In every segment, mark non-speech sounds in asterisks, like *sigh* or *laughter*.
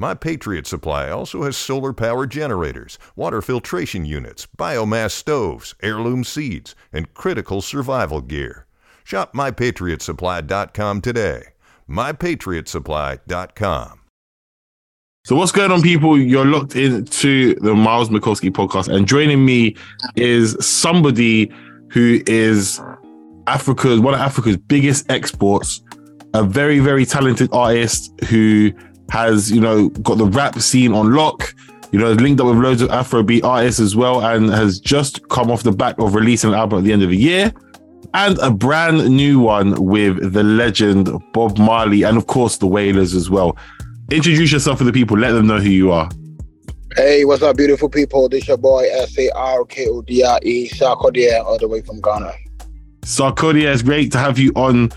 My Patriot Supply also has solar power generators, water filtration units, biomass stoves, heirloom seeds, and critical survival gear. Shop mypatriotsupply.com today. mypatriotsupply.com. So what's going on, people? You're locked into the Myles Mikulski podcast, and joining me is somebody who is Africa's one of Africa's biggest exports, a very, very talented artist who has, you know, got the rap scene on lock, you know, linked up with loads of Afrobeat artists as well, and has just come off the back of releasing an album at the end of the year. And a brand new one with the legend Bob Marley, and of course the Wailers as well. Introduce yourself to the people, let them know who you are. Hey, what's up, beautiful people? This your boy S A R K O D R E Sarkodie, all the way from Ghana. Sarkodie, it's great to have you on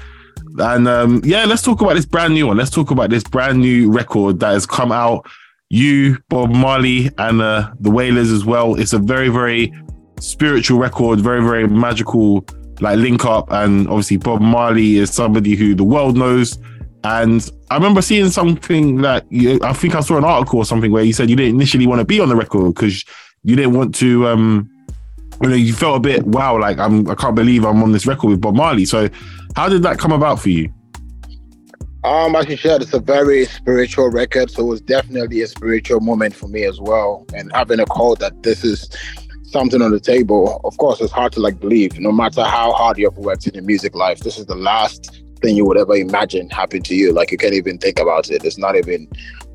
and um, yeah, let's talk about this brand new one. Let's talk about this brand new record that has come out. You, Bob Marley, and uh, the Wailers as well. It's a very, very spiritual record, very, very magical, like link up. And obviously, Bob Marley is somebody who the world knows. And I remember seeing something that you, I think I saw an article or something where you said you didn't initially want to be on the record because you didn't want to. Um, you know, you felt a bit wow, like I'm. I can't believe I'm on this record with Bob Marley. So how did that come about for you? Um, as you said, it's a very spiritual record, so it was definitely a spiritual moment for me as well. And having a call that this is something on the table, of course, it's hard to like believe. No matter how hard you've worked in the music life, this is the last thing you would ever imagine happen to you. Like you can't even think about it. It's not even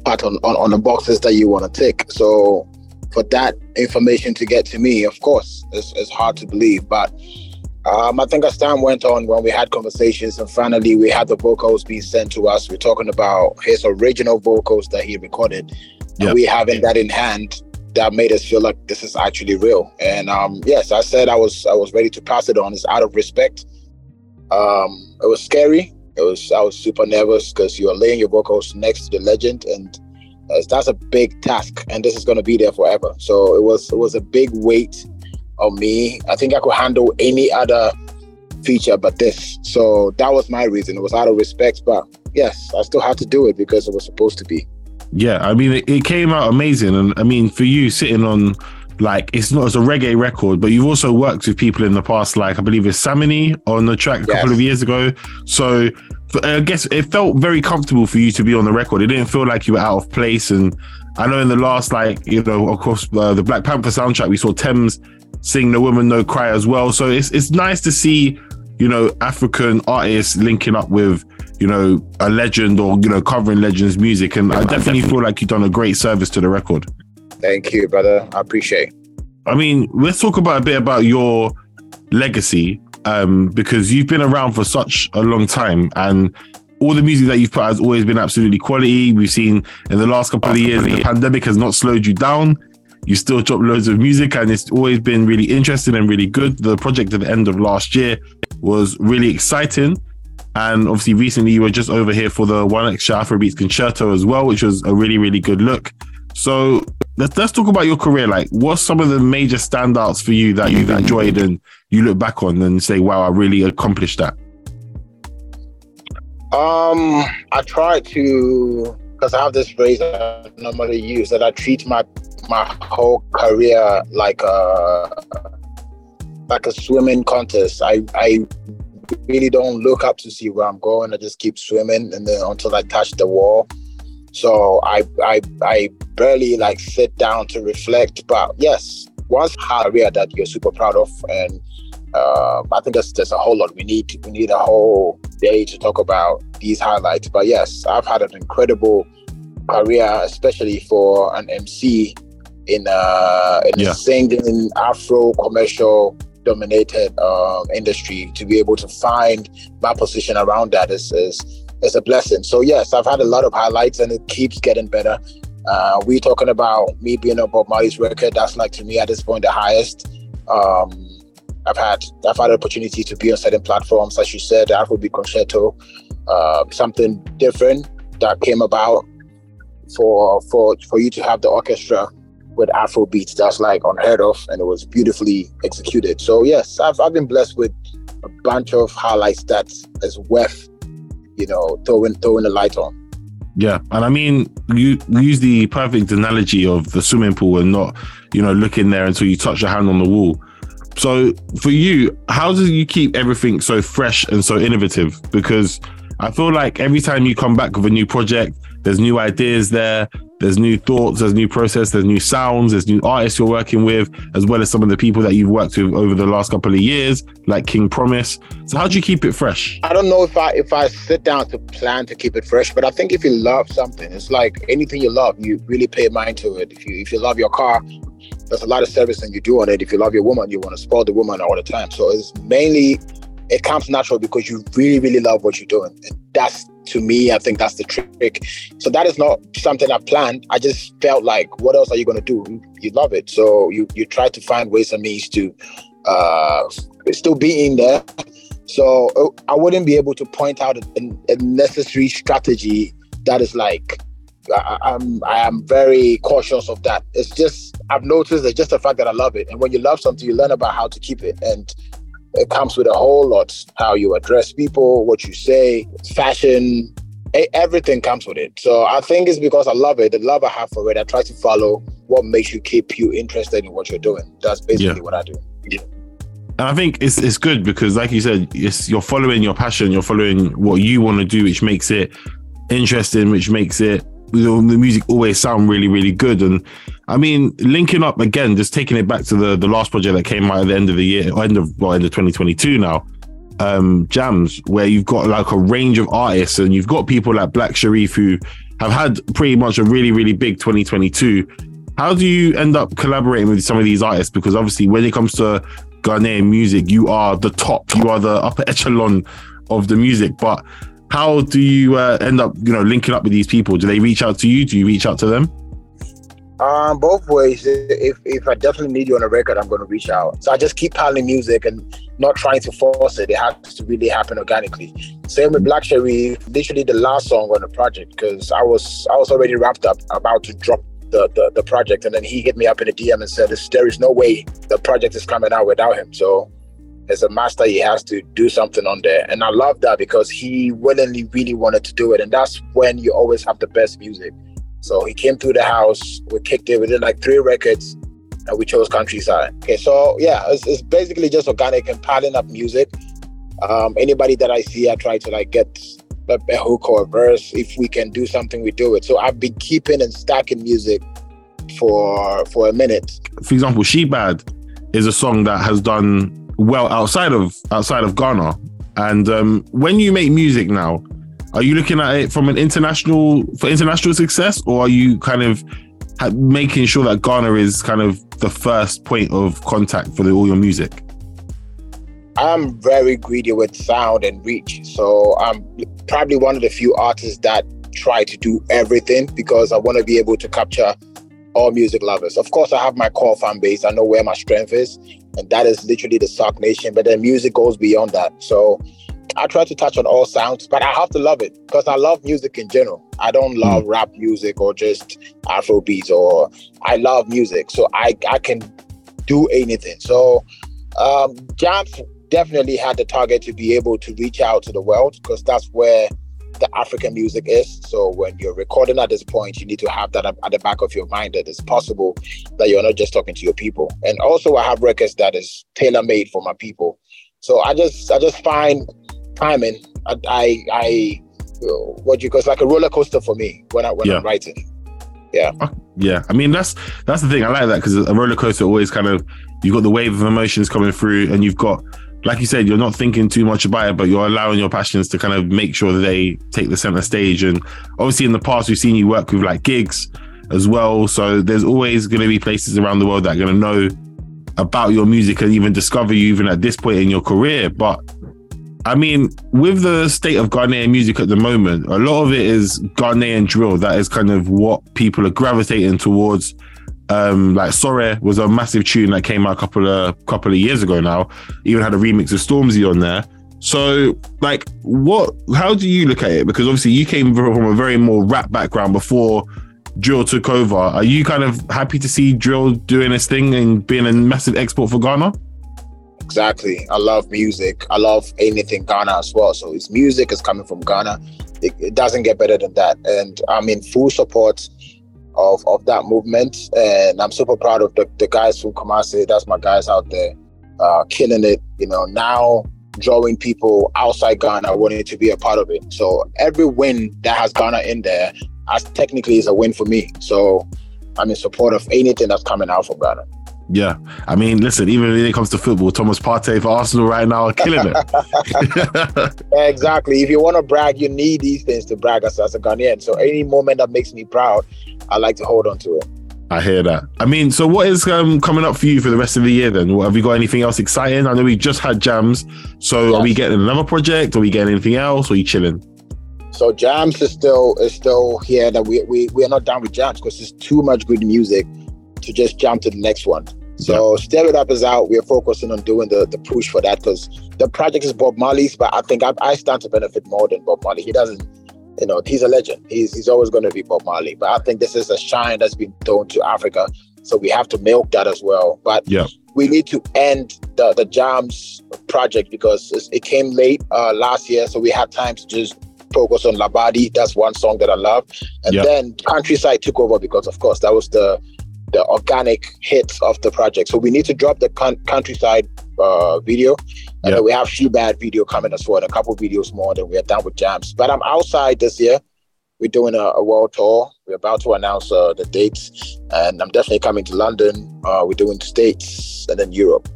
part on on, on the boxes that you want to tick. So for that information to get to me, of course, it's, it's hard to believe, but um, I think as time went on, when we had conversations, and finally we had the vocals being sent to us, we're talking about his original vocals that he recorded. Yep. And we having that in hand, that made us feel like this is actually real. And um, yes, I said I was I was ready to pass it on. It's out of respect. Um, it was scary. It was I was super nervous because you are laying your vocals next to the legend, and that's a big task. And this is going to be there forever. So it was it was a big weight on me. I think I could handle any other feature but this. So that was my reason. It was out of respect, but yes, I still had to do it because it was supposed to be. Yeah, I mean, it, it came out amazing, and I mean, for you sitting on like it's not as a reggae record, but you've also worked with people in the past, like I believe it's Samini on the track a yes. couple of years ago. So I guess it felt very comfortable for you to be on the record. It didn't feel like you were out of place. And I know in the last, like you know, of course, uh, the Black Panther soundtrack, we saw Tems sing the woman no cry as well so it's it's nice to see you know african artists linking up with you know a legend or you know covering legends music and i definitely feel like you've done a great service to the record thank you brother i appreciate i mean let's talk about a bit about your legacy um, because you've been around for such a long time and all the music that you've put has always been absolutely quality. We've seen in the last couple of years, the pandemic has not slowed you down you still drop loads of music and it's always been really interesting and really good. The project at the end of last year was really exciting. And obviously, recently you were just over here for the 1Xtra Afrobeats concerto as well, which was a really, really good look. So let's let's talk about your career. Like, what's some of the major standouts for you that you've enjoyed and you look back on and say, "Wow, I really accomplished that." Um, I try to because I have this phrase I normally use that I treat my my whole career like a like a swimming contest. I I really don't look up to see where I'm going. I just keep swimming and then until I touch the wall. So I I I barely like sit down to reflect. But yes, once career that you're super proud of and uh, I think there's there's a whole lot we need we need a whole day to talk about these highlights. But yes, I've had an incredible career, especially for an MC in uh in Yeah. a singing Afro commercial dominated um, industry to be able to find my position around that is is is a blessing. So yes, I've had a lot of highlights and it keeps getting better. Uh, we talking about me being on Bob Marley's record. That's like to me at this point the highest. Um, I've had I've had opportunity to be on certain platforms, as you said, Afrobeat Concerto, uh, something different that came about for for for you to have the orchestra with Afro beats. That's like unheard of, and it was beautifully executed. So yes, I've I've been blessed with a bunch of highlights that is worth you know throwing throwing the light on. Yeah, and I mean, you use the perfect analogy of the swimming pool and not, you know, looking there until you touch your hand on the wall. So for you, how do you keep everything so fresh and so innovative? Because I feel like every time you come back with a new project, there's new ideas there, there's new thoughts, there's new process, there's new sounds, there's new artists you're working with, as well as some of the people that you've worked with over the last couple of years, like King Promise. So how do you keep it fresh? I don't know if I if I sit down to plan to keep it fresh, but I think if you love something, it's like anything you love, you really pay mind to it. If you if you love your car, there's a lot of servicing you do on it. If you love your woman, you want to spoil the woman all the time. So it's mainly it comes natural because you really really love what you're doing, and that's to me, I think that's the trick. So that is not something I planned. I just felt like, what else are you going to do? You love it, so you you try to find ways and means to uh, still be in there. So uh, I wouldn't be able to point out a, a necessary strategy that is like I, I'm I am very cautious of that. It's just I've noticed it's just the fact that I love it, and when you love something, you learn about how to keep it, and it comes with a whole lot how you address people, what you say, fashion, everything comes with it. So I think it's because I love it, the love I have for it. I try to follow what makes you keep you interested in what you're doing. That's basically Yeah. what I do. Yeah. And I think it's it's good because, like you said, it's you're following your passion, you're following what you want to do, which makes it interesting, which makes it the music always sound really, really good. And I mean, linking up again, just taking it back to the the last project that came out at the end of the year, or end of well, end of 2022 now. Um, Jamz where you've got like a range of artists and you've got people like Black Sherif who have had pretty much a really, really big 2022. How do you end up collaborating with some of these artists? Because obviously, when it comes to Ghanaian music, you are the top, you are the upper echelon of the music. But how do you uh, end up, you know, linking up with these people? Do they reach out to you? Do you reach out to them? Um, both ways. If if I definitely need you on a record, I'm going to reach out. So I just keep piling music and not trying to force it. It has to really happen organically. Same with Black Sherif. Literally the last song on the project because I was I was already wrapped up, about to drop the, the the project, and then he hit me up in a DM and said, "There is no way the project is coming out without him." So as a master, he has to do something on there, and I love that because he willingly really wanted to do it, and that's when you always have the best music. So he came through the house, we kicked it, we did like three records, and we chose countryside. Okay, so yeah, it's, it's basically just organic and piling up music. Um, anybody that I see, I try to like get a, a hook or a verse. If we can do something, we do it. So I've been keeping and stacking music for for a minute. For example, She Bad is a song that has done well outside of outside of Ghana. And um, when you make music now, are you looking at it from an international for international success, or are you kind of making sure that Ghana is kind of the first point of contact for the, all your music? I'm very greedy with sound and reach. So I'm probably one of the few artists that try to do everything because I want to be able to capture all music lovers. Of course, I have my core fan base. I know where my strength is, and that is literally the Sark Nation. But then music goes beyond that. So I try to touch on all sounds, but I have to love it because I love music in general. I don't love rap music or just Afro beats, or I love music. So I, I can do anything. So um, Jamz definitely had the target to be able to reach out to the world because that's where the African music is. So when you're recording at this point, you need to have that at the back of your mind that it's possible that you're not just talking to your people. And also, I have records that is tailor made for my people. So I just I just find timing. I I, I what you call it's like a roller coaster for me when I when Yeah. I'm writing. Yeah. Uh, yeah, I mean that's that's the thing. I like that because a roller coaster always kind of you've got the wave of emotions coming through, and you've got like you said, you're not thinking too much about it, but you're allowing your passions to kind of make sure that they take the center stage. And obviously, in the past, we've seen you work with like Giggs as well. So there's always going to be places around the world that are going to know about your music and even discover you even at this point in your career. But I mean, with the state of Ghanaian music at the moment, a lot of it is Ghanaian drill. That is kind of what people are gravitating towards. Um, like Sore was a massive tune that came out a couple of couple of years ago now. Even had a remix of Stormzy on there. So, like, what? How do you look at it? Because obviously, you came from a very more rap background before drill took over. Are you kind of happy to see drill doing this thing and being a massive export for Ghana? Exactly. I love music. I love anything Ghana as well. So his music is coming from Ghana. It, it doesn't get better than that. And I'm in full support of, of that movement. And I'm super proud of the, the guys from Kumasi. That's my guys out there uh, killing it. You know, now drawing people outside Ghana wanting to be a part of it. So every win that has Ghana in there, as technically is a win for me. So I'm in support of anything that's coming out from Ghana. Yeah, I mean, listen. Even when it comes to football, Thomas Partey for Arsenal right now are killing it. *laughs* *laughs* exactly. If you want to brag, you need these things to brag as, as a Ghanaian. So any moment that makes me proud, I like to hold on to it. I hear that. I mean, so what is um, coming up for you for the rest of the year then? What, have you got anything else exciting? I know we just had Jamz. So yes. are we getting another project? Are we getting anything else? Or are you chilling? So Jamz is still is still here. That we we we are not done with Jamz because there's too much good music to just jump to the next one. So yeah. Stir It Up is out. We're focusing on doing the, the push for that because the project is Bob Marley's, but I think I, I stand to benefit more than Bob Marley. He doesn't, you know, he's a legend. He's he's always going to be Bob Marley. But I think this is a shine that's been thrown to Africa. So we have to milk that as well. But yeah. we need to end the, the Jamz project because it came late uh, last year. So we had time to just focus on Labadi. That's one song that I love. And yep. then Countryside took over because, of course, that was the the organic hits of the project. So we need to drop the con- countryside uh, video, and yep. then we have She Bad video coming as well, and a couple videos more. Then we are done with Jamz. But I'm outside this year. We're doing a, a world tour. We're about to announce uh, the dates, and I'm definitely coming to London. Uh, we're doing states and then Europe,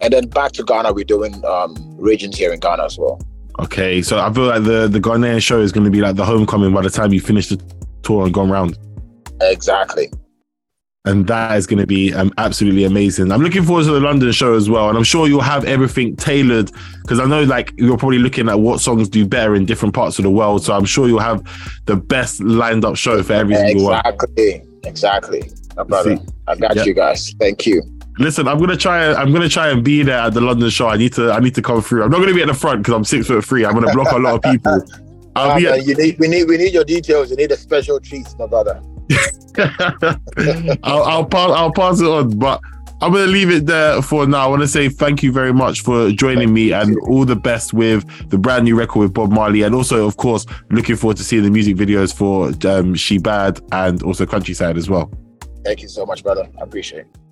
and then back to Ghana. We're doing um, regions here in Ghana as well. Okay, so I feel like the the Ghanaian show is going to be like the homecoming by the time you finish the tour and gone round. Exactly and that is going to be um, absolutely amazing. I'm looking forward to the London show as well, and I'm sure you'll have everything tailored because I know like you're probably looking at what songs do better in different parts of the world. So I'm sure you'll have the best lined up show for every single exactly. one. Exactly, exactly. My brother, I got you guys. Thank you. Listen, I'm gonna try. I'm gonna try and be there at the London show. I need to. I need to come through. I'm not gonna be at the front because I'm six foot three. I'm gonna block a lot of people. *laughs* I'll be at- you need. We need. We need your details. You need a special treat, my brother. *laughs* I'll, I'll pass. I'll pass it on, but I'm going to leave it there for now. I want to say thank you very much for joining me and all the best with the brand new record with Bob Marley. And also, of course, looking forward to seeing the music videos for um, She Bad and also Countryside as well. Thank you so much, brother. I appreciate it.